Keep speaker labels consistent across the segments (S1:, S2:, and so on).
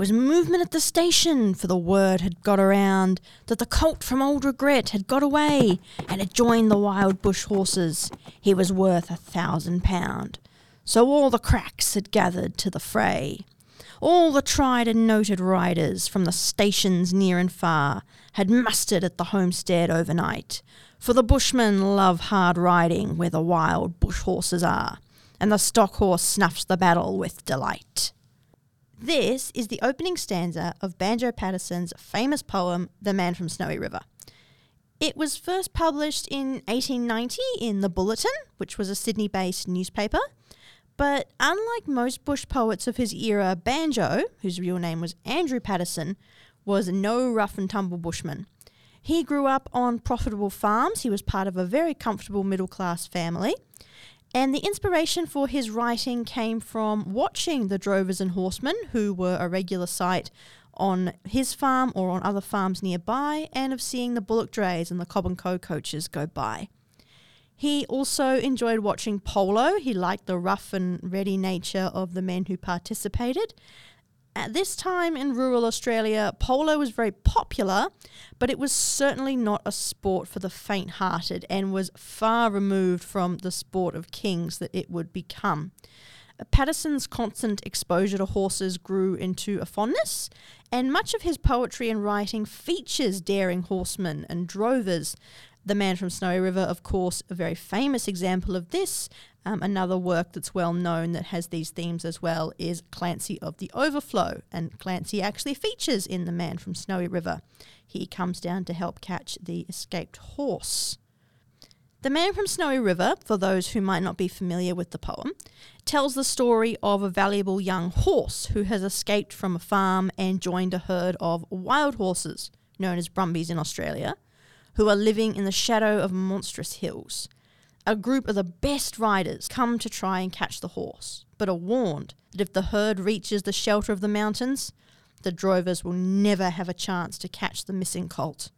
S1: was movement at the station, for the word had got around that the colt from Old Regret had got away and had joined the wild bush horses. He was worth a thousand pound. So all the cracks had gathered to the fray. All the tried and noted riders from the stations near and far had mustered at the homestead overnight, for the bushmen love hard riding where the wild bush horses are, and the stock horse snuffs the battle with delight. This is the opening stanza of Banjo Paterson's famous poem, The Man from Snowy River. It was first published in 1890 in The Bulletin, which was a Sydney based newspaper, but unlike most bush poets of his era, Banjo, whose real name was Andrew Paterson, was no rough and tumble bushman. He grew up on profitable farms. He was part of a very comfortable middle class family. And the inspiration for his writing came from watching the drovers and horsemen, who were a regular sight on his farm or on other farms nearby, and of seeing the bullock drays and the Cobb and Co coaches go by. He also enjoyed watching polo. He liked the rough and ready nature of the men who participated. At this time in rural Australia, polo was very popular, but it was certainly not a sport for the faint hearted and was far removed from the sport of kings that it would become. Paterson's constant exposure to horses grew into a fondness, and much of his poetry and writing features daring horsemen and drovers, the Man from Snowy River, of course, a very famous example of this. Um, another work that's well known that has these themes as well is Clancy of the Overflow, and Clancy actually features in The Man from Snowy River. He comes down to help catch the escaped horse. The Man from Snowy River, for those who might not be familiar with the poem, tells the story of a valuable young horse who has escaped from a farm and joined a herd of wild horses, known as Brumbies in Australia, who are living in the shadow of monstrous hills. A group of the best riders come to try and catch the horse, but are warned that if the herd reaches the shelter of the mountains, the drovers will never have a chance to catch the missing colt.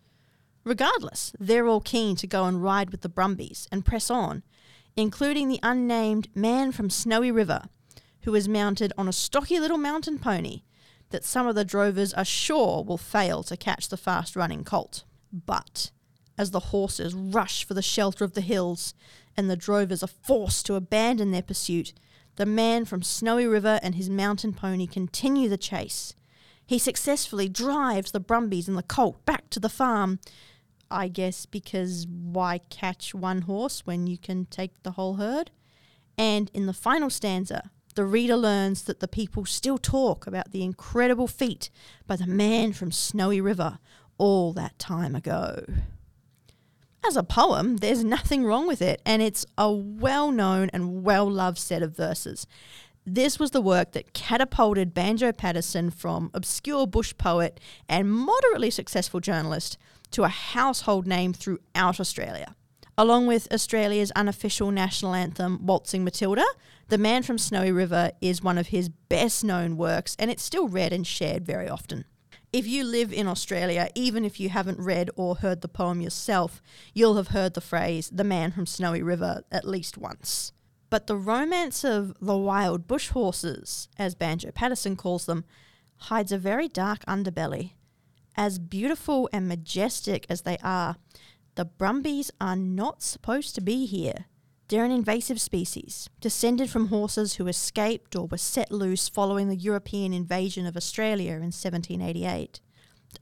S1: Regardless, they're all keen to go and ride with the Brumbies and press on, including the unnamed man from Snowy River, who is mounted on a stocky little mountain pony that some of the drovers are sure will fail to catch the fast running colt. But as the horses rush for the shelter of the hills and the drovers are forced to abandon their pursuit, the man from Snowy River and his mountain pony continue the chase. He successfully drives the Brumbies and the colt back to the farm. I guess because why catch one horse when you can take the whole herd? And in the final stanza, the reader learns that the people still talk about the incredible feat by the man from Snowy River all that time ago as a poem, there's nothing wrong with it, and it's a well known and well loved set of verses. This was the work that catapulted Banjo Paterson from obscure bush poet and moderately successful journalist to a household name throughout Australia. Along with Australia's unofficial national anthem, Waltzing Matilda, The Man from Snowy River is one of his best known works, and it's still read and shared very often if you live in Australia, even if you haven't read or heard the poem yourself, you'll have heard the phrase, the man from Snowy River, at least once. But the romance of the wild bush horses, as Banjo Paterson calls them, hides a very dark underbelly. As beautiful and majestic as they are, the Brumbies are not supposed to be here. They're an invasive species, descended from horses who escaped or were set loose following the European invasion of Australia in 1788.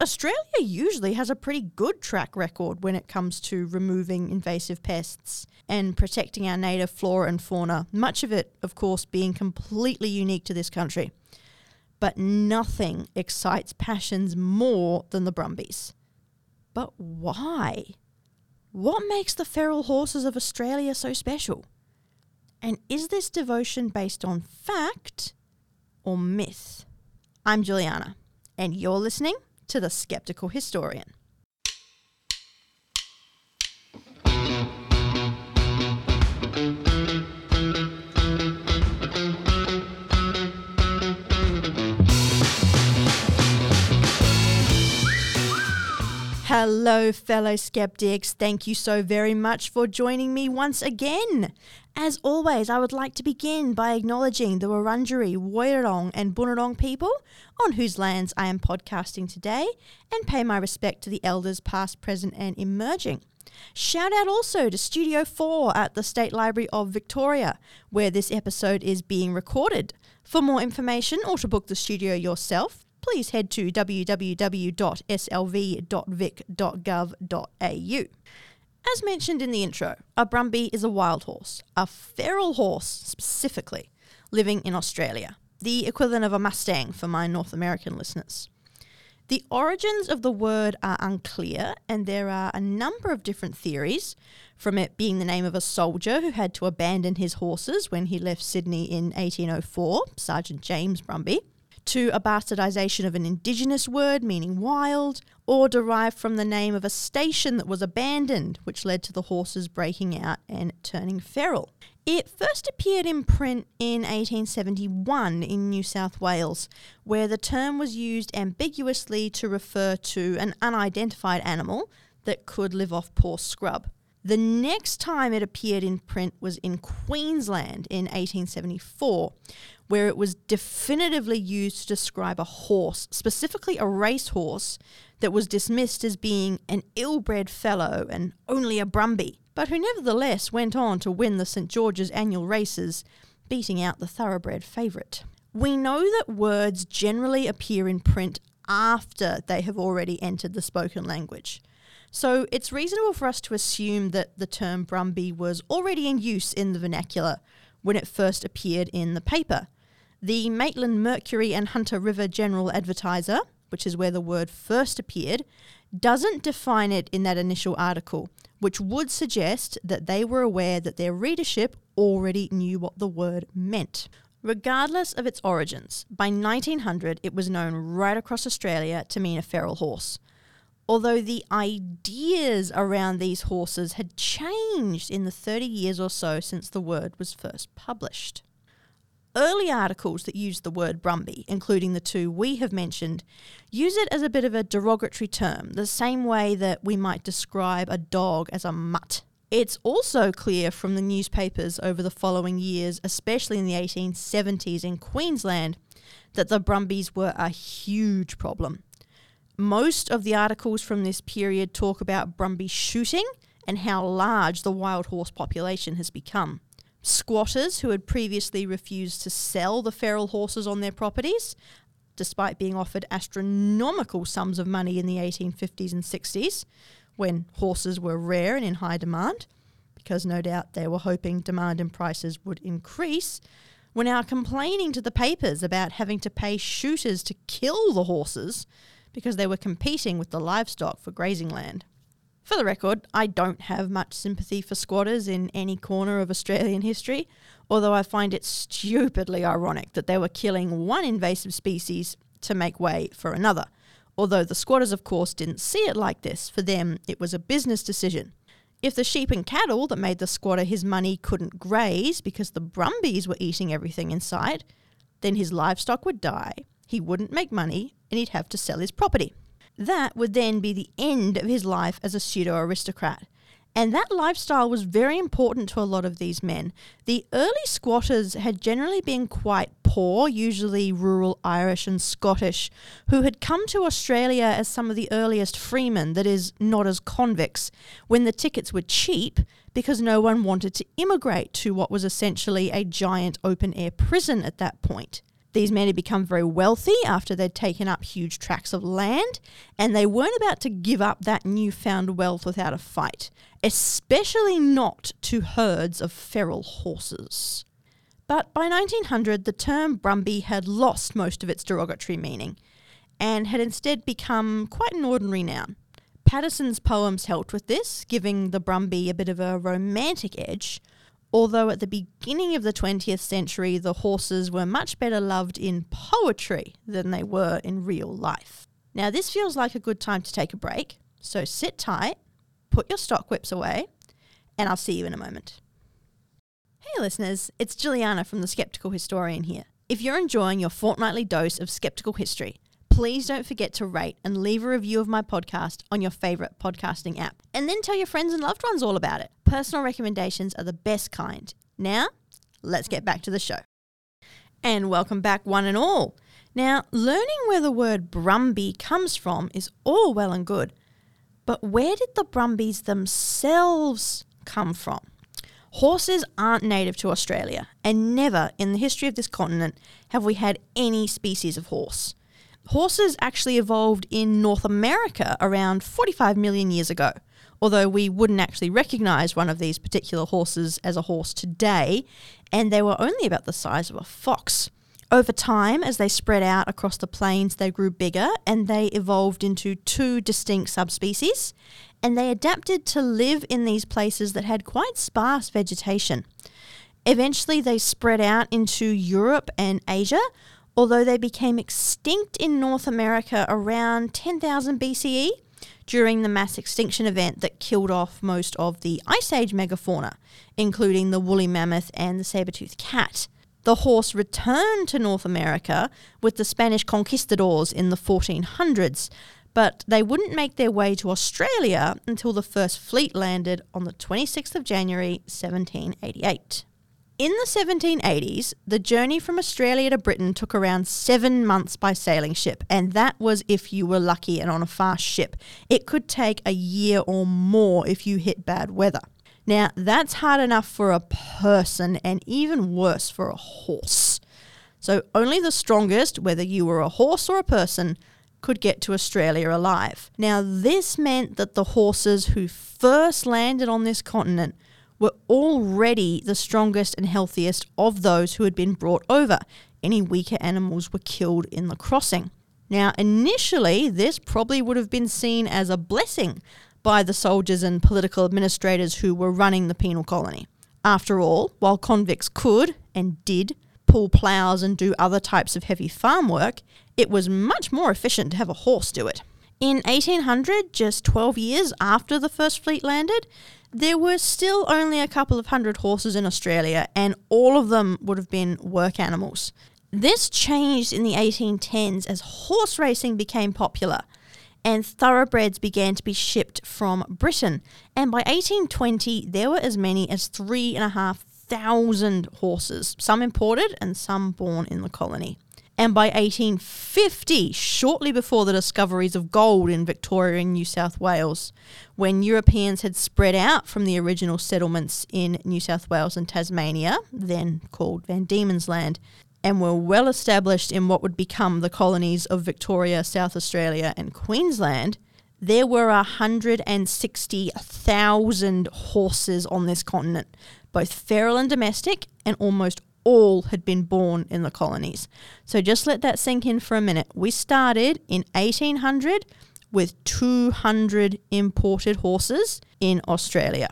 S1: Australia usually has a pretty good track record when it comes to removing invasive pests and protecting our native flora and fauna, much of it, of course, being completely unique to this country. But nothing excites passions more than the Brumbies. But why? What makes the feral horses of Australia so special? And is this devotion based on fact or myth? I'm Juliana, and you're listening to The Skeptical Historian. Hello fellow skeptics. Thank you so very much for joining me once again. As always, I would like to begin by acknowledging the Wurundjeri, Woiwurrung, and Bunurong people on whose lands I am podcasting today and pay my respect to the elders past, present, and emerging. Shout out also to Studio 4 at the State Library of Victoria, where this episode is being recorded. For more information or to book the studio yourself, please head to www.slv.vic.gov.au. As mentioned in the intro, a Brumby is a wild horse, a feral horse specifically, living in Australia, the equivalent of a Mustang for my North American listeners. The origins of the word are unclear, and there are a number of different theories, from it being the name of a soldier who had to abandon his horses when he left Sydney in 1804, Sergeant James Brumby, to a bastardization of an indigenous word meaning wild, or derived from the name of a station that was abandoned, which led to the horses breaking out and turning feral. It first appeared in print in 1871 in New South Wales, where the term was used ambiguously to refer to an unidentified animal that could live off poor scrub. The next time it appeared in print was in Queensland in 1874, where it was definitively used to describe a horse, specifically a racehorse, that was dismissed as being an ill bred fellow and only a Brumby, but who nevertheless went on to win the St George's annual races, beating out the thoroughbred favourite. We know that words generally appear in print after they have already entered the spoken language. So it's reasonable for us to assume that the term Brumby was already in use in the vernacular when it first appeared in the paper, the Maitland Mercury and Hunter River General Advertiser, which is where the word first appeared, doesn't define it in that initial article, which would suggest that they were aware that their readership already knew what the word meant. Regardless of its origins, by 1900 it was known right across Australia to mean a feral horse. Although the ideas around these horses had changed in the 30 years or so since the word was first published. Early articles that use the word Brumby, including the two we have mentioned, use it as a bit of a derogatory term, the same way that we might describe a dog as a mutt. It's also clear from the newspapers over the following years, especially in the 1870s in Queensland, that the Brumbies were a huge problem. Most of the articles from this period talk about Brumby shooting and how large the wild horse population has become. Squatters who had previously refused to sell the feral horses on their properties, despite being offered astronomical sums of money in the 1850s and 60s, when horses were rare and in high demand, because no doubt they were hoping demand and prices would increase, were now complaining to the papers about having to pay shooters to kill the horses because they were competing with the livestock for grazing land. For the record, I don't have much sympathy for squatters in any corner of Australian history, although I find it stupidly ironic that they were killing one invasive species to make way for another. Although the squatters, of course, didn't see it like this. For them, it was a business decision. If the sheep and cattle that made the squatter his money couldn't graze because the brumbies were eating everything in sight, then his livestock would die, he wouldn't make money, and he'd have to sell his property. That would then be the end of his life as a pseudo aristocrat. And that lifestyle was very important to a lot of these men. The early squatters had generally been quite poor, usually rural Irish and Scottish, who had come to Australia as some of the earliest freemen, that is, not as convicts, when the tickets were cheap because no one wanted to immigrate to what was essentially a giant open air prison at that point. These men had become very wealthy after they'd taken up huge tracts of land, and they weren't about to give up that newfound wealth without a fight, especially not to herds of feral horses. But by 1900, the term Brumby had lost most of its derogatory meaning and had instead become quite an ordinary noun. Paterson's poems helped with this, giving the Brumby a bit of a romantic edge, although at the beginning of the 20th century, the horses were much better loved in poetry than they were in real life. Now, this feels like a good time to take a break, so sit tight, put your stock whips away, and I'll see you in a moment. Hey, listeners, it's Juliana from The Skeptical Historian here. If you're enjoying your fortnightly dose of skeptical history, please don't forget to rate and leave a review of my podcast on your favorite podcasting app. And then tell your friends and loved ones all about it. Personal recommendations are the best kind. Now, let's get back to the show. And welcome back, one and all. Now, learning where the word Brumby comes from is all well and good, but where did the Brumbies themselves come from? Horses aren't native to Australia, and never in the history of this continent have we had any species of horse. Horses actually evolved in North America around 45 million years ago, although we wouldn't actually recognize one of these particular horses as a horse today, and they were only about the size of a fox. Over time, as they spread out across the plains, they grew bigger and they evolved into two distinct subspecies, and they adapted to live in these places that had quite sparse vegetation. Eventually, they spread out into Europe and Asia, although they became extinct in North America around 10,000 BCE during the mass extinction event that killed off most of the Ice Age megafauna, including the woolly mammoth and the saber-toothed cat. The horse returned to North America with the Spanish conquistadors in the 1400s, but they wouldn't make their way to Australia until the first fleet landed on the 26th of January 1788. In the 1780s, the journey from Australia to Britain took around seven months by sailing ship, and that was if you were lucky and on a fast ship. It could take a year or more if you hit bad weather. Now, that's hard enough for a person and even worse for a horse. So, only the strongest, whether you were a horse or a person, could get to Australia alive. Now, this meant that the horses who first landed on this continent were already the strongest and healthiest of those who had been brought over. Any weaker animals were killed in the crossing. Now, initially, this probably would have been seen as a blessing by the soldiers and political administrators who were running the penal colony. After all, while convicts could and did pull ploughs and do other types of heavy farm work, it was much more efficient to have a horse do it. In 1800, just 12 years after the first fleet landed, there were still only a couple of hundred horses in Australia, and all of them would have been work animals. This changed in the 1810s as horse racing became popular and thoroughbreds began to be shipped from Britain. And by 1820, there were as many as three and a half thousand horses, some imported and some born in the colony. And by 1850, shortly before the discoveries of gold in Victoria and New South Wales, when Europeans had spread out from the original settlements in New South Wales and Tasmania, then called Van Diemen's Land, and were well established in what would become the colonies of Victoria, South Australia, and Queensland, there were 160,000 horses on this continent, both feral and domestic, and almost all had been born in the colonies. So just let that sink in for a minute. We started in 1800 with 200 imported horses in Australia.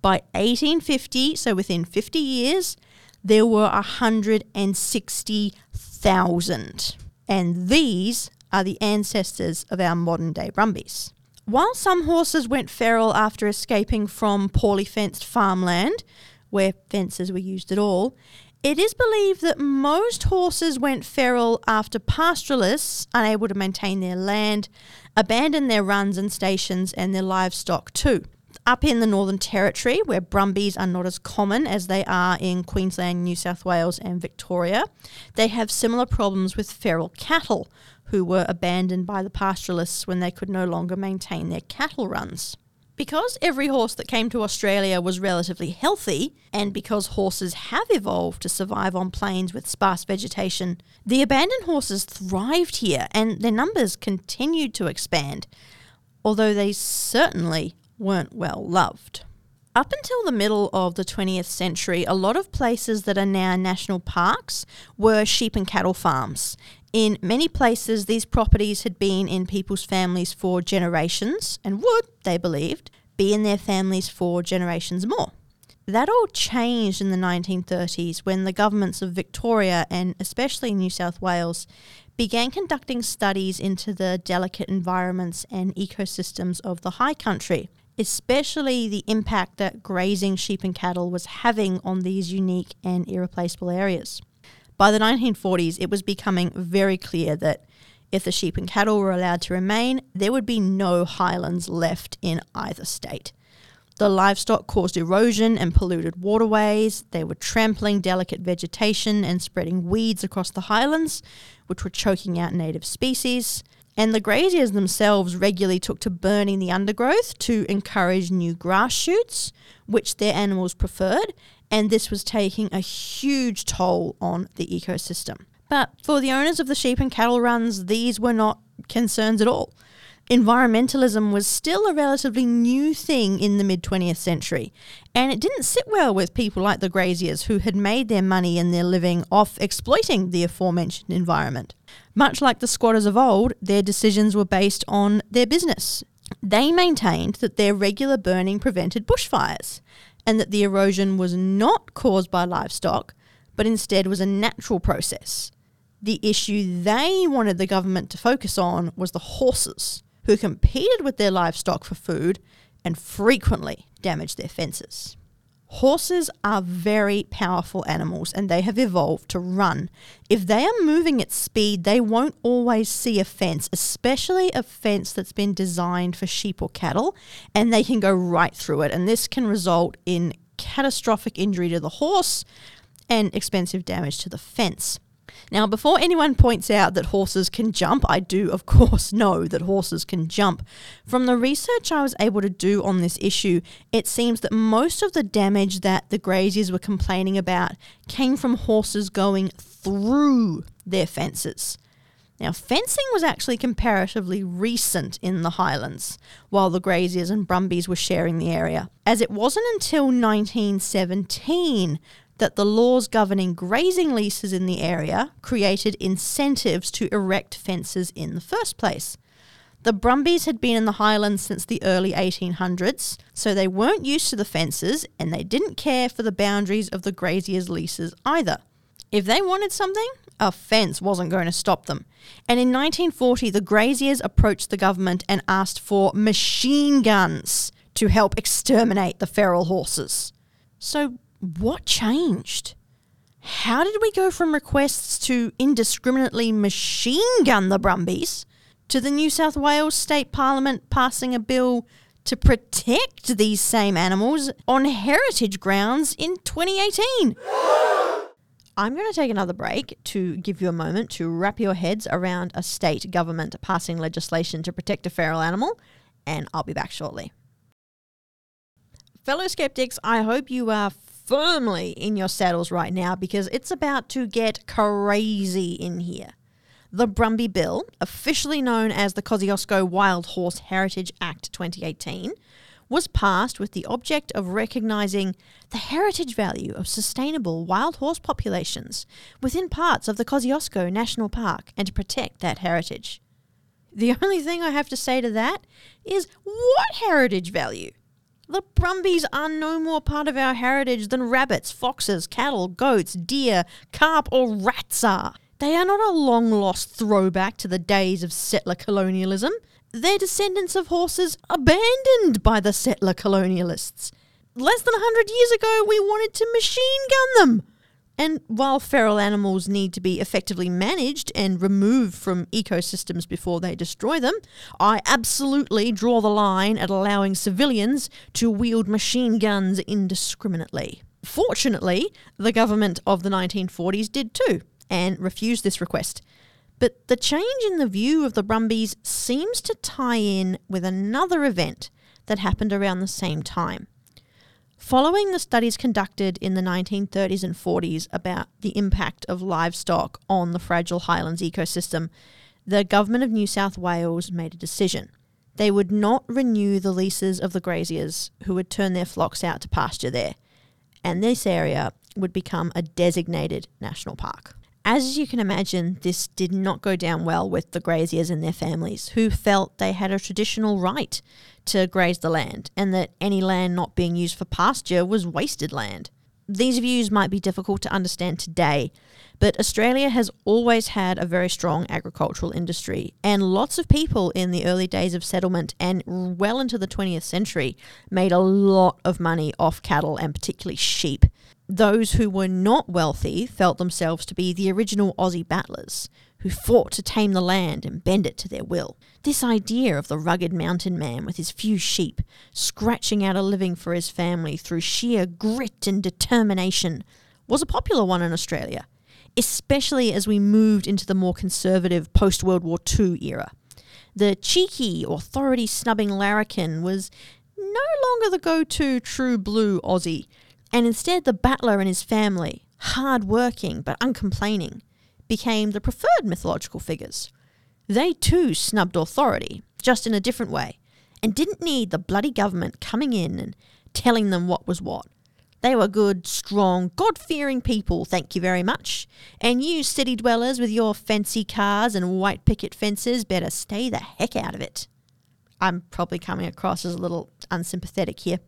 S1: By 1850, so within 50 years, there were 160,000. And these are the ancestors of our modern day Brumbies. While some horses went feral after escaping from poorly fenced farmland, where fences were used at all, it is believed that most horses went feral after pastoralists, unable to maintain their land, abandoned their runs and stations and their livestock too. Up in the Northern Territory, where Brumbies are not as common as they are in Queensland, New South Wales, and Victoria, they have similar problems with feral cattle, who were abandoned by the pastoralists when they could no longer maintain their cattle runs. Because every horse that came to Australia was relatively healthy, and because horses have evolved to survive on plains with sparse vegetation, the abandoned horses thrived here and their numbers continued to expand, although they certainly weren't well loved. Up until the middle of the 20th century, a lot of places that are now national parks were sheep and cattle farms, in many places, these properties had been in people's families for generations and would, they believed, be in their families for generations more. That all changed in the 1930s when the governments of Victoria and especially New South Wales began conducting studies into the delicate environments and ecosystems of the high country, especially the impact that grazing sheep and cattle was having on these unique and irreplaceable areas. By the 1940s, it was becoming very clear that If the sheep and cattle were allowed to remain, there would be no highlands left in either state. The livestock caused erosion and polluted waterways. They were trampling delicate vegetation and spreading weeds across the highlands, which were choking out native species. And the graziers themselves regularly took to burning the undergrowth to encourage new grass shoots, which their animals preferred, and this was taking a huge toll on the ecosystem. But for the owners of the sheep and cattle runs, these were not concerns at all. Environmentalism was still a relatively new thing in the mid 20th century, and it didn't sit well with people like the graziers who had made their money and their living off exploiting the aforementioned environment. Much like the squatters of old, their decisions were based on their business. They maintained that their regular burning prevented bushfires, and that the erosion was not caused by livestock, but instead was a natural process. The issue they wanted the government to focus on was the horses, who competed with their livestock for food and frequently damaged their fences. Horses are very powerful animals and they have evolved to run. If they are moving at speed, they won't always see a fence, especially a fence that's been designed for sheep or cattle, and they can go right through it. And this can result in catastrophic injury to the horse and expensive damage to the fence. Now, before anyone points out that horses can jump, I do, of course, know that horses can jump. From the research I was able to do on this issue, it seems that most of the damage that the graziers were complaining about came from horses going through their fences. Now, fencing was actually comparatively recent in the Highlands, while the graziers and brumbies were sharing the area, as it wasn't until 1917 that the laws governing grazing leases in the area created incentives to erect fences in the first place. The Brumbies had been in the Highlands since the early 1800s, so they weren't used to the fences and they didn't care for the boundaries of the graziers' leases either. If they wanted something, a fence wasn't going to stop them. And in 1940, the graziers approached the government and asked for machine guns to help exterminate the feral horses. So, what changed? How did we go from requests to indiscriminately machine gun the Brumbies to the New South Wales State Parliament passing a bill to protect these same animals on heritage grounds in 2018? I'm going to take another break to give you a moment to wrap your heads around a state government passing legislation to protect a feral animal, and I'll be back shortly. Fellow skeptics, I hope you are firmly in your saddles right now because it's about to get crazy in here. The Brumby Bill, officially known as the Kosciuszko Wild Horse Heritage Act 2018, was passed with the object of recognising the heritage value of sustainable wild horse populations within parts of the Kosciuszko National Park and to protect that heritage. The only thing I have to say to that is what heritage value? The Brumbies are no more part of our heritage than rabbits, foxes, cattle, goats, deer, carp, or rats are. They are not a long lost throwback to the days of settler colonialism. They're descendants of horses abandoned by the settler colonialists. Less than a hundred years ago, we wanted to machine gun them. And while feral animals need to be effectively managed and removed from ecosystems before they destroy them, I absolutely draw the line at allowing civilians to wield machine guns indiscriminately. Fortunately, the government of the 1940s did too and refused this request. But the change in the view of the Brumbies seems to tie in with another event that happened around the same time. Following the studies conducted in the 1930s and 40s about the impact of livestock on the fragile highlands ecosystem, the government of New South Wales made a decision. They would not renew the leases of the graziers who would turn their flocks out to pasture there, and this area would become a designated national park. As you can imagine, this did not go down well with the graziers and their families, who felt they had a traditional right to graze the land and that any land not being used for pasture was wasted land. These views might be difficult to understand today, but Australia has always had a very strong agricultural industry, and lots of people in the early days of settlement and well into the 20th century made a lot of money off cattle and particularly sheep.
S2: Those who were not wealthy felt themselves to be the original Aussie battlers who fought to tame the land and bend it to their will. This idea of the rugged mountain man with his few sheep, scratching out a living for his family through sheer grit and determination, was a popular one in Australia, especially as we moved into the more conservative post World War II era. The cheeky, authority snubbing larrikin was no longer the go to true blue Aussie, and instead the battler and his family, hard working but uncomplaining, became the preferred mythological figures. They too snubbed authority, just in a different way, and didn't need the bloody government coming in and telling them what was what. They were good, strong, God fearing people, thank you very much. And you city dwellers with your fancy cars and white picket fences better stay the heck out of it. I'm probably coming across as a little unsympathetic here.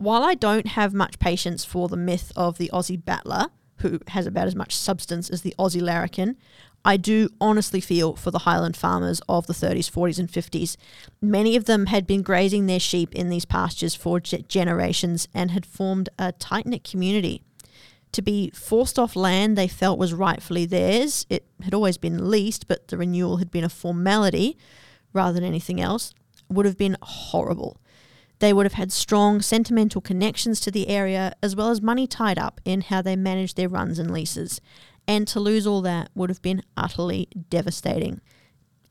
S2: While I don't have much patience for the myth of the Aussie battler, who has about as much substance as the Aussie larrikin, I do honestly feel for the Highland farmers of the 30s, 40s, and 50s. Many of them had been grazing their sheep in these pastures for generations and had formed a tight knit community. To be forced off land they felt was rightfully theirs, it had always been leased, but the renewal had been a formality rather than anything else, would have been horrible. They would have had strong sentimental connections to the area as well as money tied up in how they managed their runs and leases and to lose all that would have been utterly devastating.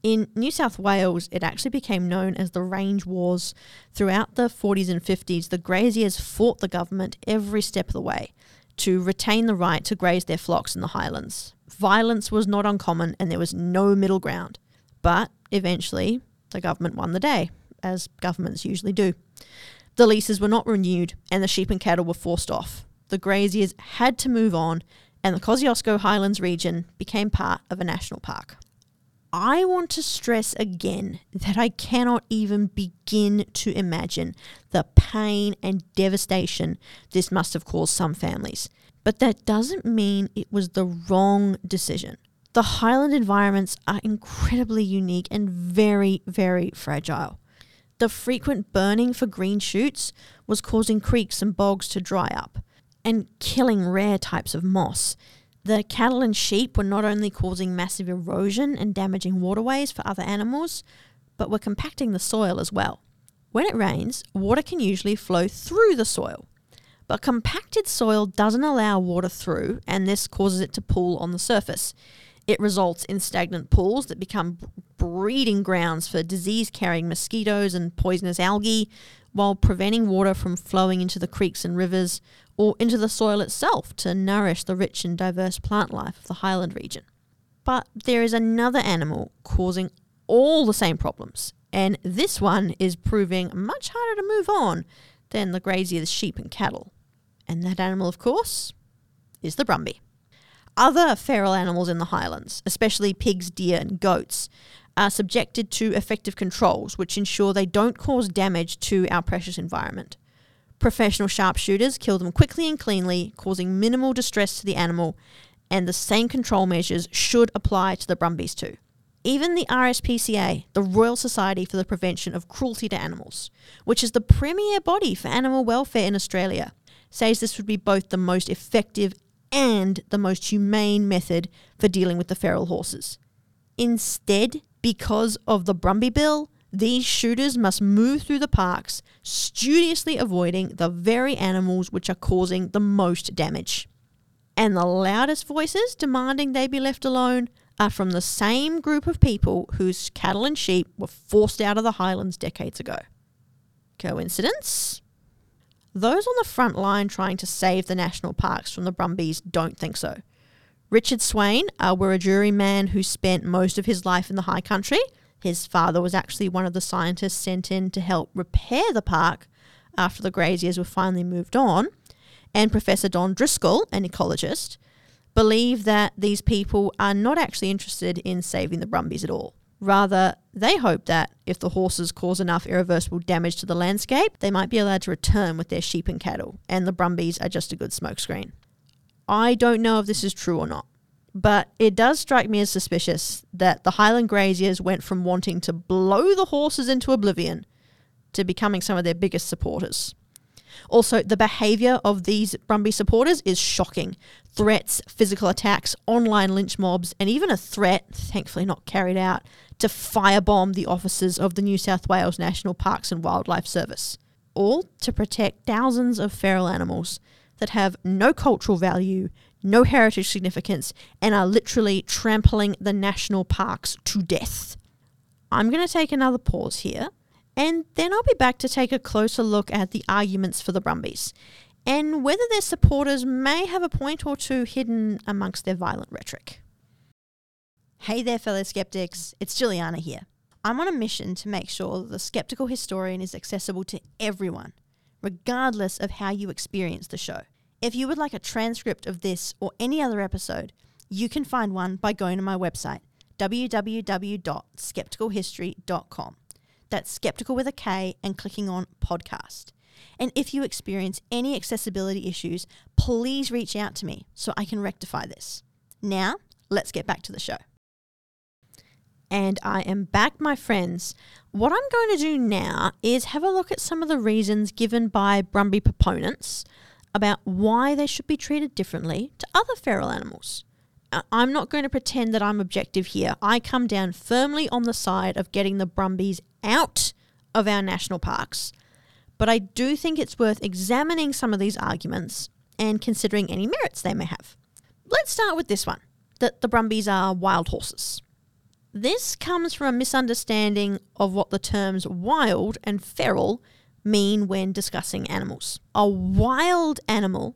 S2: In New South Wales, it actually became known as the Range Wars. Throughout the 40s and 50s, the graziers fought the government every step of the way to retain the right to graze their flocks in the highlands. Violence was not uncommon and there was no middle ground. But eventually, the government won the day, as governments usually do. The leases were not renewed and the sheep and cattle were forced off. The graziers had to move on and the Kosciuszko Highlands region became part of a national park. I want to stress again that I cannot even begin to imagine the pain and devastation this must have caused some families. But that doesn't mean it was the wrong decision. The highland environments are incredibly unique and very, very fragile. The frequent burning for green shoots was causing creeks and bogs to dry up and killing rare types of moss. The cattle and sheep were not only causing massive erosion and damaging waterways for other animals, but were compacting the soil as well. When it rains, water can usually flow through the soil. But compacted soil doesn't allow water through, and this causes it to pool on the surface. It results in stagnant pools that become breeding grounds for disease carrying mosquitoes and poisonous algae, while preventing water from flowing into the creeks and rivers or into the soil itself to nourish the rich and diverse plant life of the highland region. But there is another animal causing all the same problems, and this one is proving much harder to move on than the grazier's sheep and cattle. And that animal, of course, is the brumby. Other feral animals in the highlands, especially pigs, deer, and goats, are subjected to effective controls which ensure they don't cause damage to our precious environment. Professional sharpshooters kill them quickly and cleanly, causing minimal distress to the animal, and the same control measures should apply to the brumbies too. Even the RSPCA, the Royal Society for the Prevention of Cruelty to Animals, which is the premier body for animal welfare in Australia, says this would be both the most effective and the most humane method for dealing with the feral horses. Instead, because of the Brumby Bill, these shooters must move through the parks, studiously avoiding the very animals which are causing the most damage. And the loudest voices demanding they be left alone are from the same group of people whose cattle and sheep were forced out of the highlands decades ago. Coincidence? Those on the front line trying to save the national parks from the Brumbies don't think so. Richard Swain, a Wiradjuri man who spent most of his life in the high country. His father was actually one of the scientists sent in to help repair the park after the graziers were finally moved on. And Professor Don Driscoll, an ecologist, believe that these people are not actually interested in saving the Brumbies at all. Rather, they hope that if the horses cause enough irreversible damage to the landscape, they might be allowed to return with their sheep and cattle, and the Brumbies are just a good smokescreen. I don't know if this is true or not, but it does strike me as suspicious that the Highland Graziers went from wanting to blow the horses into oblivion to becoming some of their biggest supporters. Also, the behaviour of these Brumby supporters is shocking. Threats, physical attacks, online lynch mobs, and even a threat, thankfully not carried out, to firebomb the offices of the New South Wales National Parks and Wildlife Service. All to protect thousands of feral animals that have no cultural value, no heritage significance, and are literally trampling the national parks to death. I'm going to take another pause here, and then I'll be back to take a closer look at the arguments for the Brumbies and whether their supporters may have a point or two hidden amongst their violent rhetoric. Hey there, fellow skeptics, it's Juliana here. I'm on a mission to make sure that the skeptical historian is accessible to everyone, regardless of how you experience the show. If you would like a transcript of this or any other episode, you can find one by going to my website, www.skepticalhistory.com. That's skeptical with a K and clicking on podcast. And if you experience any accessibility issues, please reach out to me so I can rectify this. Now, let's get back to the show. And I am back, my friends. What I'm going to do now is have a look at some of the reasons given by Brumby proponents about why they should be treated differently to other feral animals. Uh, I'm not going to pretend that I'm objective here. I come down firmly on the side of getting the Brumbies out of our national parks. But I do think it's worth examining some of these arguments and considering any merits they may have. Let's start with this one that the Brumbies are wild horses. This comes from a misunderstanding of what the terms wild and feral mean when discussing animals. A wild animal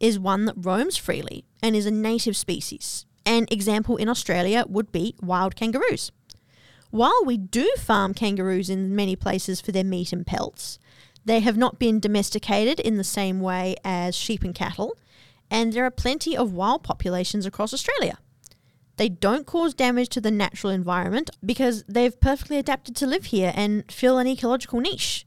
S2: is one that roams freely and is a native species. An example in Australia would be wild kangaroos. While we do farm kangaroos in many places for their meat and pelts, they have not been domesticated in the same way as sheep and cattle, and there are plenty of wild populations across Australia. They don't cause damage to the natural environment because they've perfectly adapted to live here and fill an ecological niche.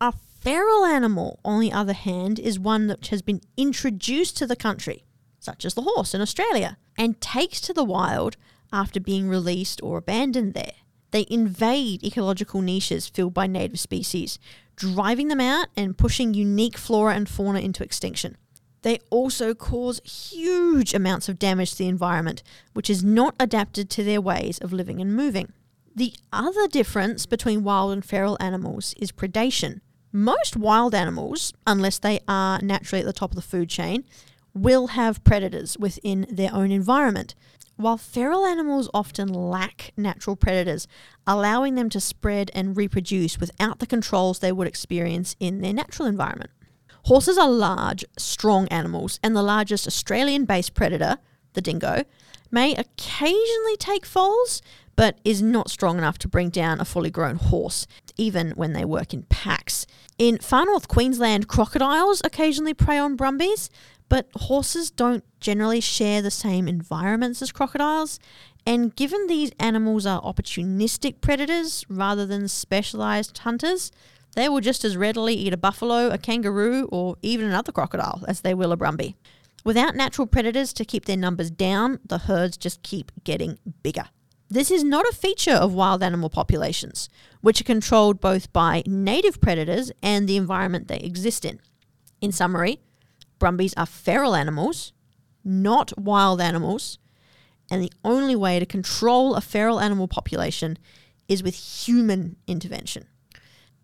S2: A feral animal, on the other hand, is one that has been introduced to the country, such as the horse in Australia, and takes to the wild after being released or abandoned there. They invade ecological niches filled by native species, driving them out and pushing unique flora and fauna into extinction. They also cause huge amounts of damage to the environment, which is not adapted to their ways of living and moving. The other difference between wild and feral animals is predation. Most wild animals, unless they are naturally at the top of the food chain, will have predators within their own environment, while feral animals often lack natural predators, allowing them to spread and reproduce without the controls they would experience in their natural environment. Horses are large, strong animals, and the largest Australian based predator, the dingo, may occasionally take foals, but is not strong enough to bring down a fully grown horse, even when they work in packs. In far north Queensland, crocodiles occasionally prey on brumbies, but horses don't generally share the same environments as crocodiles. And given these animals are opportunistic predators rather than specialized hunters, they will just as readily eat a buffalo, a kangaroo, or even another crocodile as they will a brumby. Without natural predators to keep their numbers down, the herds just keep getting bigger. This is not a feature of wild animal populations, which are controlled both by native predators and the environment they exist in. In summary, brumbies are feral animals, not wild animals, and the only way to control a feral animal population is with human intervention.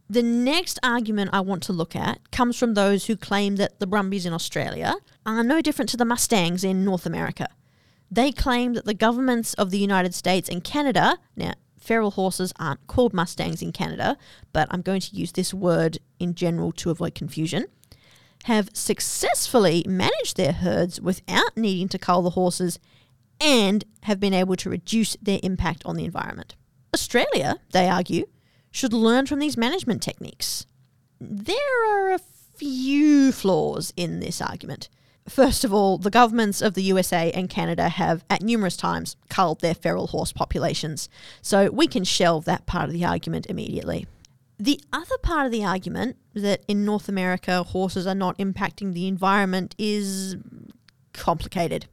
S2: The next argument I want to look at comes from those who claim that the Brumbies in Australia are no different to the Mustangs in North America. They claim that the governments of the United States and Canada, now, feral horses aren't called Mustangs in Canada, but I'm going to use this word in general to avoid confusion, have successfully managed their herds without needing to cull the horses and have been able to reduce their impact on the environment. Australia, they argue, should learn from these management techniques. There are a few flaws in this argument. First of all, the governments of the USA and Canada have at numerous times culled their feral horse populations, so we can shelve that part of the argument immediately. The other part of the argument that in North America horses are not impacting the environment is complicated.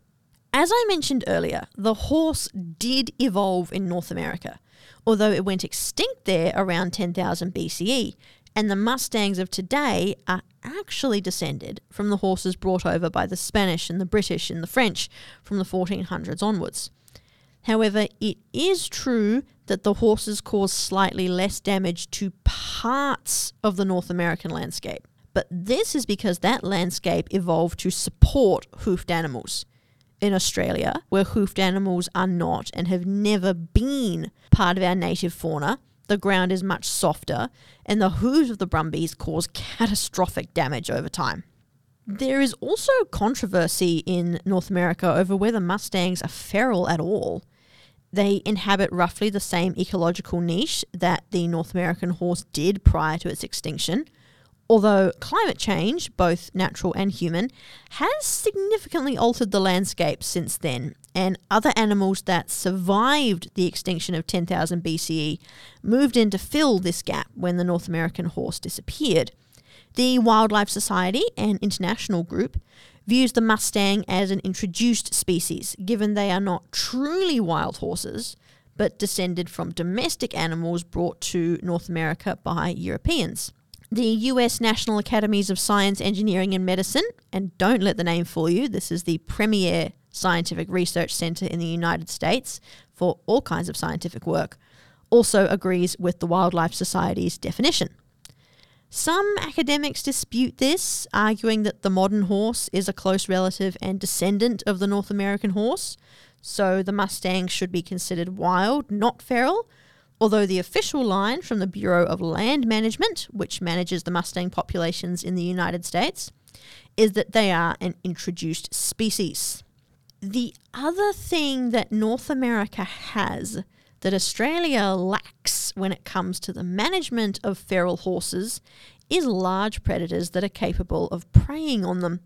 S2: As I mentioned earlier, the horse did evolve in North America although it went extinct there around 10,000 BCE, And the Mustangs of today are actually descended from the horses brought over by the Spanish and the British and the French from the 1400s onwards. However, it is true that the horses cause slightly less damage to parts of the North American landscape. But this is because that landscape evolved to support hoofed animals. In Australia, where hoofed animals are not and have never been part of our native fauna, the ground is much softer, and the hooves of the brumbies cause catastrophic damage over time. There is also controversy in North America over whether mustangs are feral at all. They inhabit roughly the same ecological niche that the North American horse did prior to its extinction, although climate change, both natural and human, has significantly altered the landscape since then, and other animals that survived the extinction of 10,000 BCE moved in to fill this gap when the North American horse disappeared. The Wildlife Society, an international group, views the Mustang as an introduced species, given they are not truly wild horses, but descended from domestic animals brought to North America by Europeans. The US National Academies of Science, Engineering and Medicine, and don't let the name fool you, this is the premier scientific research center in the United States for all kinds of scientific work, also agrees with the Wildlife Society's definition. Some academics dispute this, arguing that the modern horse is a close relative and descendant of the North American horse, so the Mustang should be considered wild, not feral, although the official line from the Bureau of Land Management, which manages the Mustang populations in the United States, is that they are an introduced species. The other thing that North America has that Australia lacks when it comes to the management of feral horses is large predators that are capable of preying on them.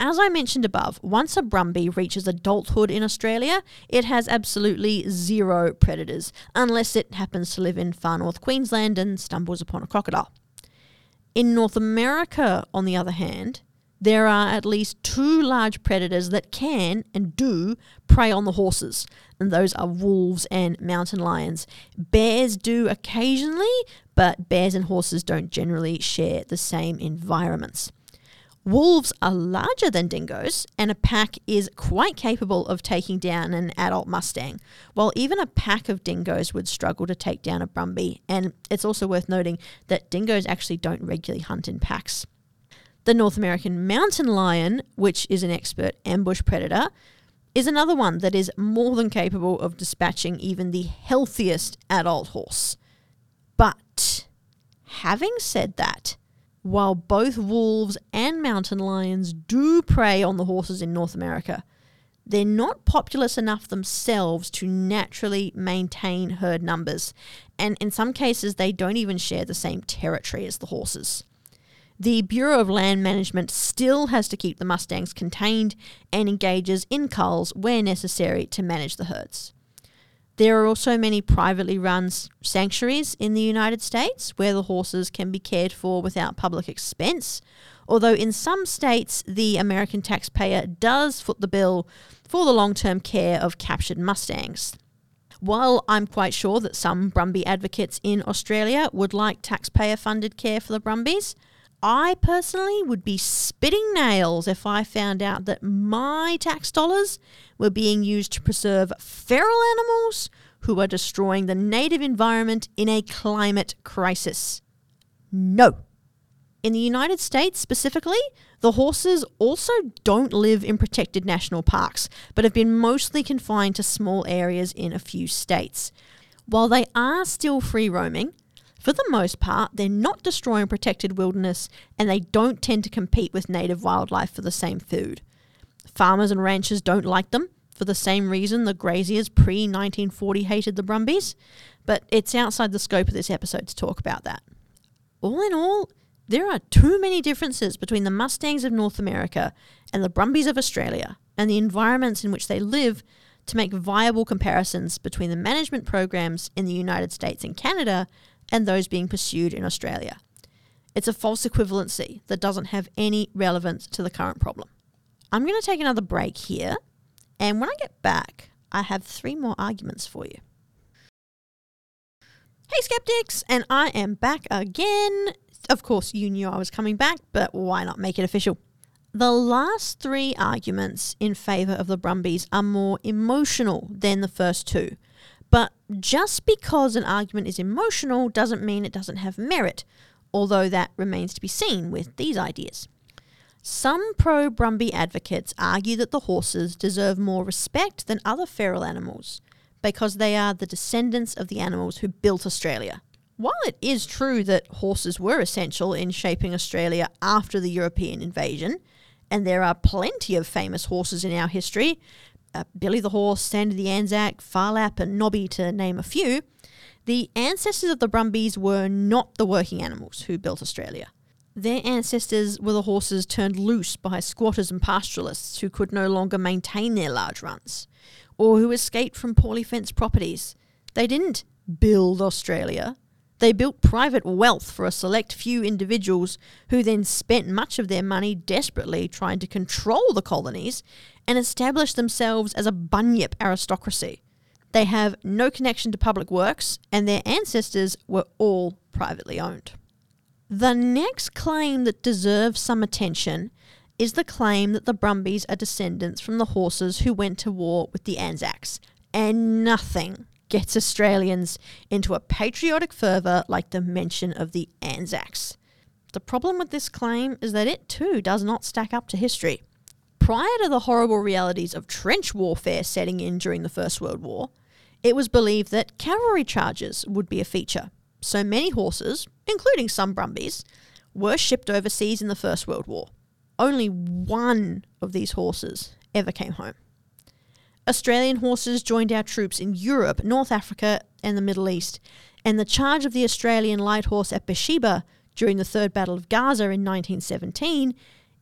S2: As I mentioned above, once a Brumby reaches adulthood in Australia, it has absolutely zero predators, unless it happens to live in far north Queensland and stumbles upon a crocodile. In North America, on the other hand, there are at least two large predators that can and do prey on the horses, and those are wolves and mountain lions. Bears do occasionally, but bears and horses don't generally share the same environments. Wolves are larger than dingoes, and a pack is quite capable of taking down an adult Mustang, while even a pack of dingoes would struggle to take down a Brumby. And it's also worth noting that dingoes actually don't regularly hunt in packs. The North American mountain lion, which is an expert ambush predator, is another one that is more than capable of dispatching even the healthiest adult horse. But having said that, while both wolves and mountain lions do prey on the horses in North America, they're not populous enough themselves to naturally maintain herd numbers, and in some cases, they don't even share the same territory as the horses. The Bureau of Land Management still has to keep the Mustangs contained and engages in culls where necessary to manage the herds. There are also many privately run sanctuaries in the United States where the horses can be cared for without public expense, although in some states the American taxpayer does foot the bill for the long term care of captured Mustangs. While I'm quite sure that some Brumby advocates in Australia would like taxpayer funded care for the Brumbies, I personally would be spitting nails if I found out that my tax dollars were being used to preserve feral animals who are destroying the native environment in a climate crisis. No. In the United States specifically, the horses also don't live in protected national parks, but have been mostly confined to small areas in a few states. While they are still free roaming, for the most part, they're not destroying protected wilderness and they don't tend to compete with native wildlife for the same food. Farmers and ranchers don't like them for the same reason the graziers pre 1940 hated the Brumbies, but it's outside the scope of this episode to talk about that. All in all, there are too many differences between the Mustangs of North America and the Brumbies of Australia and the environments in which they live to make viable comparisons between the management programs in the United States and Canada and those being pursued in Australia. It's a false equivalency that doesn't have any relevance to the current problem. I'm going to take another break here, and when I get back, I have three more arguments for you. Hey, skeptics, and I am back again. Of course, you knew I was coming back, but why not make it official? The last three arguments in favour of the Brumbies are more emotional than the first two. But just because an argument is emotional doesn't mean it doesn't have merit, although that remains to be seen with these ideas. Some pro Brumby advocates argue that the horses deserve more respect than other feral animals because they are the descendants of the animals who built Australia. While it is true that horses were essential in shaping Australia after the European invasion, and there are plenty of famous horses in our history uh, Billy the Horse, Sandy the Anzac, Phar Lap, and Nobby, to name a few the ancestors of the Brumbies were not the working animals who built Australia. Their ancestors were the horses turned loose by squatters and pastoralists who could no longer maintain their large runs, or who escaped from poorly fenced properties. They didn't build Australia, they built private wealth for a select few individuals who then spent much of their money desperately trying to control the colonies and establish themselves as a bunyip aristocracy. They have no connection to public works, and their ancestors were all privately owned. The next claim that deserves some attention is the claim that the Brumbies are descendants from the horses who went to war with the Anzacs, and nothing gets Australians into a patriotic fervour like the mention of the Anzacs. The problem with this claim is that it too does not stack up to history. Prior to the horrible realities of trench warfare setting in during the First World War, it was believed that cavalry charges would be a feature. So many horses, including some Brumbies, were shipped overseas in the First World War. Only one of these horses ever came home. Australian horses joined our troops in Europe, North Africa, and the Middle East, and the charge of the Australian light horse at Beersheba during the Third Battle of Gaza in 1917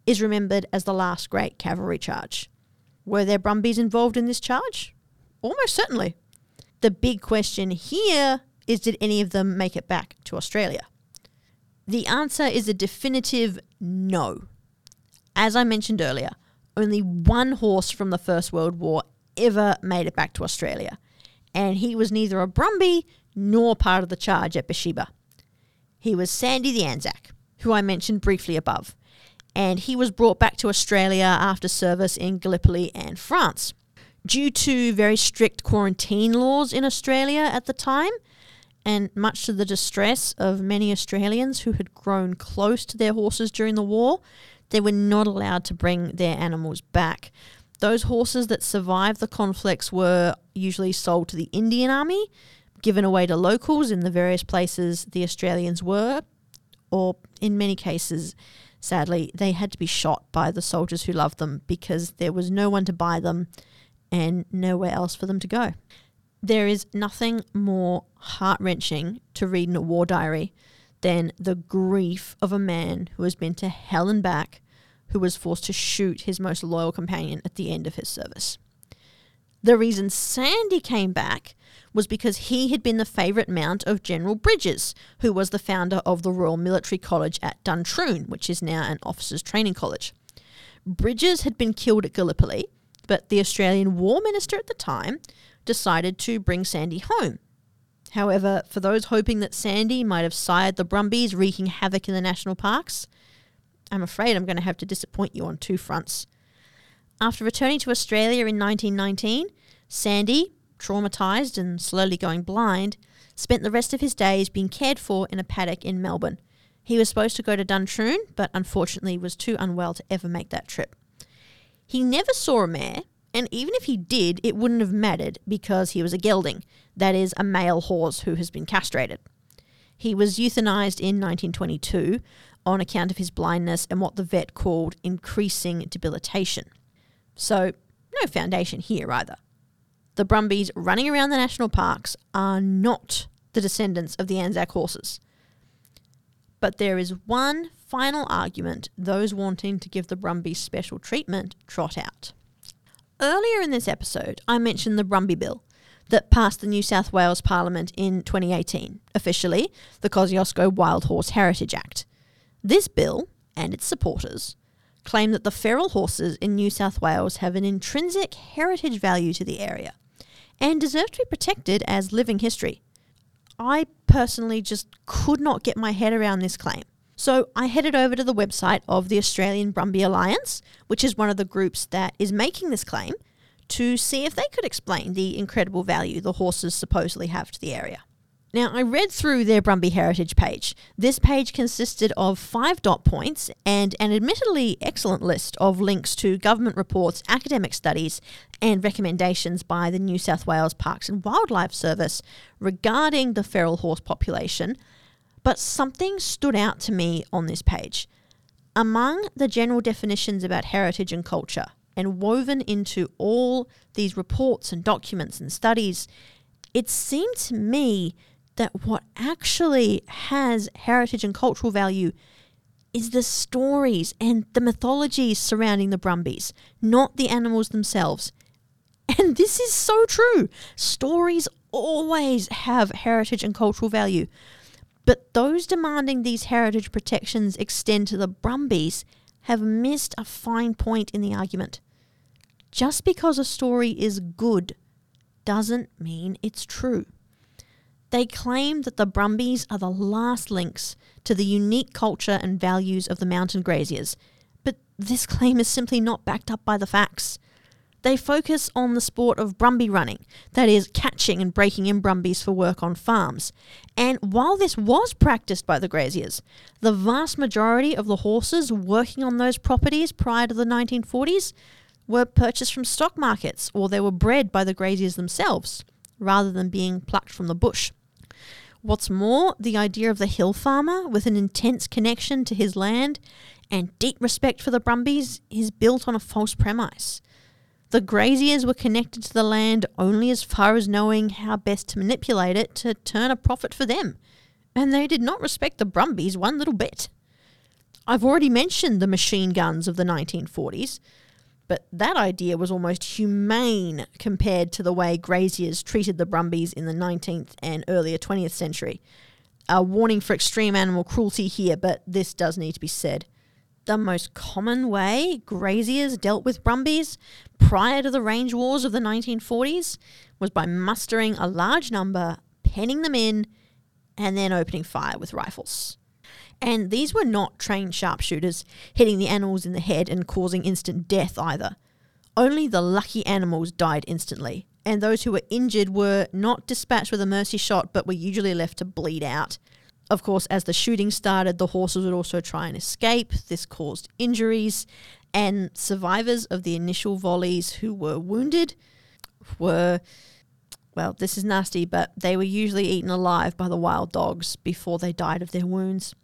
S2: is remembered as the last great cavalry charge. Were there Brumbies involved in this charge? Almost certainly. The big question here is did any of them make it back to Australia? The answer is a definitive no. As I mentioned earlier, only one horse from the First World War ever made it back to Australia, and he was neither a Brumby nor part of the charge at Beersheba. He was Sandy the Anzac, who I mentioned briefly above, and he was brought back to Australia after service in Gallipoli and France. Due to very strict quarantine laws in Australia at the time, and much to the distress of many Australians who had grown close to their horses during the war, they were not allowed to bring their animals back. Those horses that survived the conflicts were usually sold to the Indian Army, given away to locals in the various places the Australians were, or in many cases, sadly, they had to be shot by the soldiers who loved them because there was no one to buy them and nowhere else for them to go. There is nothing more heart wrenching to read in a war diary than the grief of a man who has been to hell and back who was forced to shoot his most loyal companion at the end of his service. The reason Sandy came back was because he had been the favourite mount of General Bridges, who was the founder of the Royal Military College at Duntroon, which is now an officers' training college. Bridges had been killed at Gallipoli, but the Australian War Minister at the time decided to bring Sandy home. However, for those hoping that Sandy might have sired the Brumbies, wreaking havoc in the national parks, I'm afraid I'm going to have to disappoint you on two fronts. After returning to Australia in 1919, Sandy, traumatised and slowly going blind, spent the rest of his days being cared for in a paddock in Melbourne. He was supposed to go to Duntroon, but unfortunately was too unwell to ever make that trip. He never saw a mare, and even if he did, it wouldn't have mattered because he was a gelding, that is, a male horse who has been castrated. He was euthanized in 1922 on account of his blindness and what the vet called increasing debilitation. So, no foundation here either. The Brumbies running around the national parks are not the descendants of the Anzac horses. But there is one final argument those wanting to give the Brumbies special treatment trot out. Earlier in this episode, I mentioned the Brumby Bill that passed the New South Wales Parliament in 2018, officially the Kosciuszko Wild Horse Heritage Act. This bill, and its supporters, claim that the feral horses in New South Wales have an intrinsic heritage value to the area and deserve to be protected as living history. I personally just could not get my head around this claim. So I headed over to the website of the Australian Brumby Alliance, which is one of the groups that is making this claim, to see if they could explain the incredible value the horses supposedly have to the area. Now, I read through their Brumby Heritage page. This page consisted of five dot points and an admittedly excellent list of links to government reports, academic studies, and recommendations by the New South Wales Parks and Wildlife Service regarding the feral horse population. But something stood out to me on this page. Among the general definitions about heritage and culture, and woven into all these reports and documents and studies, it seemed to me that what actually has heritage and cultural value is the stories and the mythologies surrounding the Brumbies, not the animals themselves. And this is so true. Stories always have heritage and cultural value. But those demanding these heritage protections extend to the Brumbies have missed a fine point in the argument. Just because a story is good doesn't mean it's true. They claim that the Brumbies are the last links to the unique culture and values of the mountain graziers, but this claim is simply not backed up by the facts. They focus on the sport of Brumby running, that is, catching and breaking in Brumbies for work on farms. And while this was practiced by the graziers, the vast majority of the horses working on those properties prior to the 1940s were purchased from stock markets or they were bred by the graziers themselves, rather than being plucked from the bush. What's more, the idea of the hill farmer with an intense connection to his land and deep respect for the Brumbies is built on a false premise. The graziers were connected to the land only as far as knowing how best to manipulate it to turn a profit for them, and they did not respect the Brumbies one little bit. I've already mentioned the machine guns of the 1940s, but that idea was almost humane compared to the way graziers treated the Brumbies in the 19th and earlier 20th century. A warning for extreme animal cruelty here, but this does need to be said. The most common way graziers dealt with Brumbies prior to the range wars of the 1940s was by mustering a large number, penning them in, and then opening fire with rifles. And these were not trained sharpshooters hitting the animals in the head and causing instant death either. Only the lucky animals died instantly, and those who were injured were not dispatched with a mercy shot but were usually left to bleed out. Of course, as the shooting started, the horses would also try and escape. This caused injuries, and survivors of the initial volleys who were wounded were well, this is nasty, but they were usually eaten alive by the wild dogs before they died of their wounds.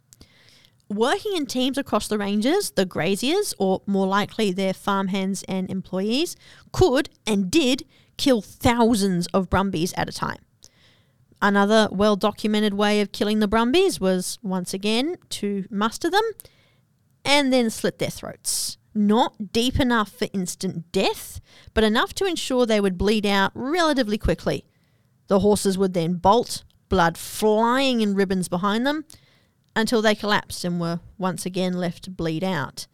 S2: Working in teams across the ranges, the graziers, or more likely their farmhands and employees, could and did kill thousands of Brumbies at a time. Another well documented way of killing the Brumbies was once again to muster them and then slit their throats. Not deep enough for instant death, but enough to ensure they would bleed out relatively quickly. The horses would then bolt, blood flying in ribbons behind them, until they collapsed and were once again left to bleed out.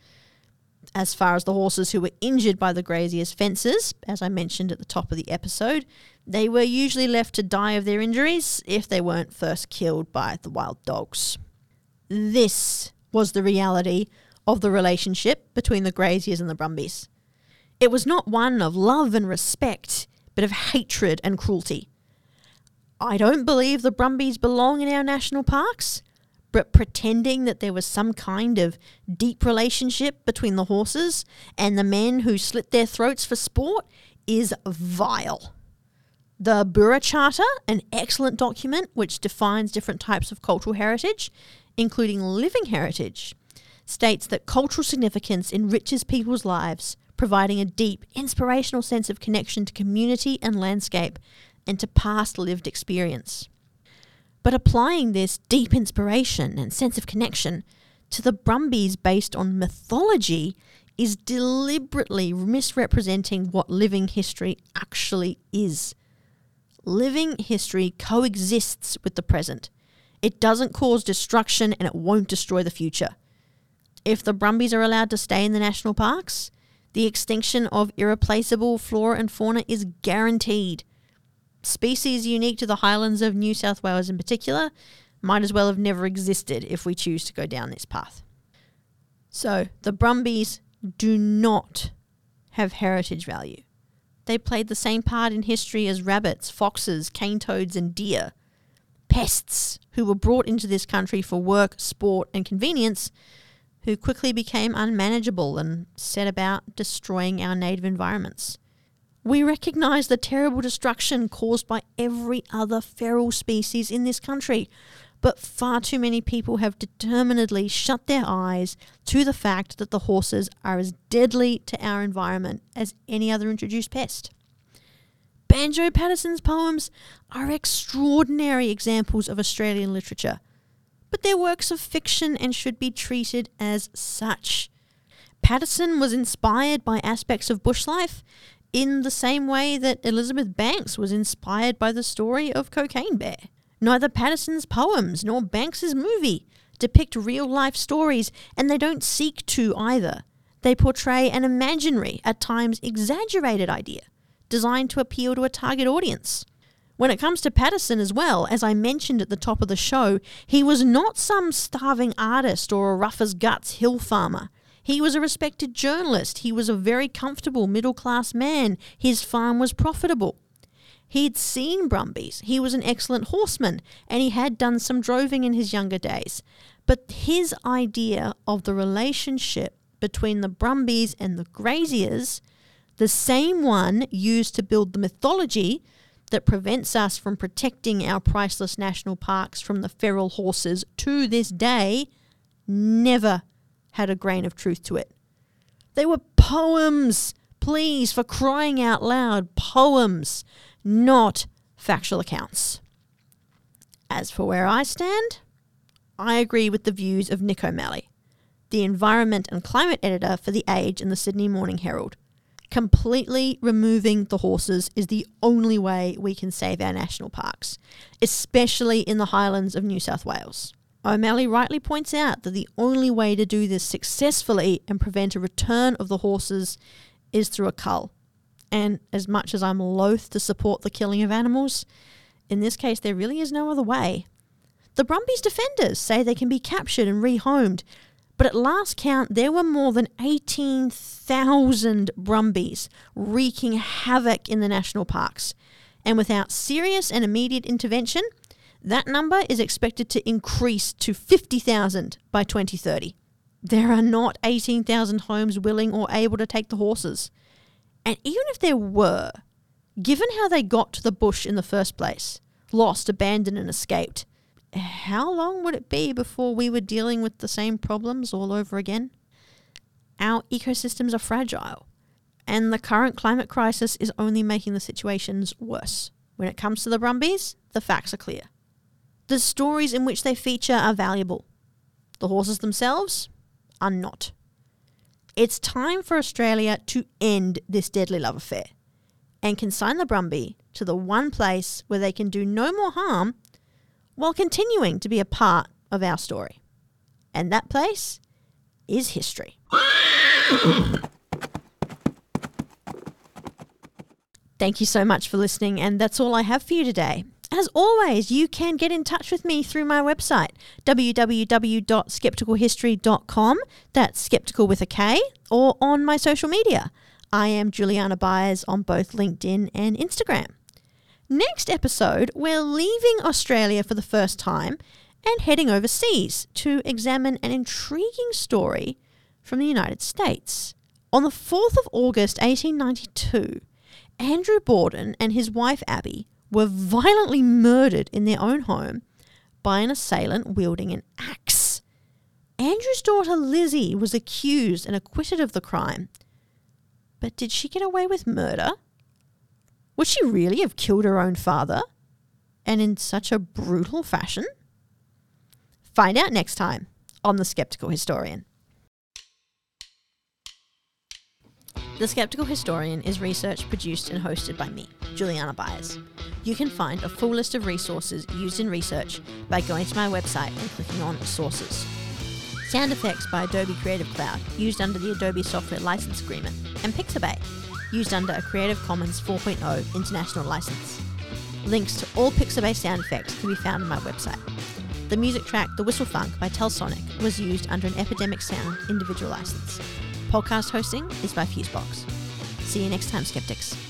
S2: As far as the horses who were injured by the grazier's fences, as I mentioned at the top of the episode, they were usually left to die of their injuries if they weren't first killed by the wild dogs. This was the reality of the relationship between the graziers and the Brumbies. It was not one of love and respect, but of hatred and cruelty. I don't believe the Brumbies belong in our national parks, but pretending that there was some kind of deep relationship between the horses and the men who slit their throats for sport is vile. The Burra Charter, an excellent document which defines different types of cultural heritage, including living heritage, states that cultural significance enriches people's lives, providing a deep, inspirational sense of connection to community and landscape and to past lived experience but applying this deep inspiration and sense of connection to the Brumbies based on mythology is deliberately misrepresenting what living history actually is. Living history coexists with the present. It doesn't cause destruction and it won't destroy the future. If the Brumbies are allowed to stay in the national parks, the extinction of irreplaceable flora and fauna is guaranteed. Species unique to the highlands of New South Wales in particular might as well have never existed if we choose to go down this path. So, the Brumbies do not have heritage value. They played the same part in history as rabbits, foxes, cane toads, and deer. Pests who were brought into this country for work, sport, and convenience, who quickly became unmanageable and set about destroying our native environments. We recognise the terrible destruction caused by every other feral species in this country, but far too many people have determinedly shut their eyes to the fact that the horses are as deadly to our environment as any other introduced pest. Banjo Paterson's poems are extraordinary examples of Australian literature, but they're works of fiction and should be treated as such. Paterson was inspired by aspects of bush life in the same way that Elizabeth Banks was inspired by the story of Cocaine Bear. Neither Paterson's poems nor Banks's movie depict real life stories, and they don't seek to either. They portray an imaginary, at times exaggerated idea, designed to appeal to a target audience. When it comes to Paterson as well, as I mentioned at the top of the show, he was not some starving artist or a rough as guts hill farmer. He was a respected journalist. He was a very comfortable middle class man. His farm was profitable. He'd seen Brumbies. He was an excellent horseman and he had done some droving in his younger days. But his idea of the relationship between the Brumbies and the Graziers, the same one used to build the mythology that prevents us from protecting our priceless national parks from the feral horses to this day, never had a grain of truth to it. They were poems, please, for crying out loud, poems not factual accounts. As for where I stand, I agree with the views of Nick O'Malley, the environment and climate editor for The Age and the Sydney Morning Herald. Completely removing the horses is the only way we can save our national parks, especially in the highlands of New South Wales. O'Malley rightly points out that the only way to do this successfully and prevent a return of the horses is through a cull, and as much as I'm loath to support the killing of animals, in this case, there really is no other way. The Brumbies defenders say they can be captured and rehomed, but at last count, there were more than 18,000 Brumbies wreaking havoc in the national parks. And without serious and immediate intervention, that number is expected to increase to 50,000 by 2030. There are not 18,000 homes willing or able to take the horses. And even if there were, given how they got to the bush in the first place, lost, abandoned, and escaped, how long would it be before we were dealing with the same problems all over again? Our ecosystems are fragile, and the current climate crisis is only making the situations worse. When it comes to the Brumbies, the facts are clear. The stories in which they feature are valuable. The horses themselves are not. It's time for Australia to end this deadly love affair and consign the Brumby to the one place where they can do no more harm while continuing to be a part of our story. And that place is history. Thank you so much for listening, and that's all I have for you today. As always, you can get in touch with me through my website, www.skepticalhistory.com. That's skeptical with a K, or on my social media. I am Juliana Byers on both LinkedIn and Instagram. Next episode, we're leaving Australia for the first time and heading overseas to examine an intriguing story from the United States. On the 4th of August 1892, Andrew Borden and his wife Abby were violently murdered in their own home by an assailant wielding an axe. Andrew's daughter Lizzie was accused and acquitted of the crime. But did she get away with murder? Would she really have killed her own father? And in such a brutal fashion? Find out next time on The Skeptical Historian. The Skeptical Historian is research produced and hosted by me, Juliana Byers. You can find a full list of resources used in research by going to my website and clicking on Sources. Sound effects by Adobe Creative Cloud, used under the Adobe Software License Agreement, and Pixabay, used under a Creative Commons 4.0 international license. Links to all Pixabay sound effects can be found on my website. The music track The Whistle Funk by Telsonic was used under an Epidemic Sound individual license. Podcast hosting is by Fusebox. See you next time, skeptics.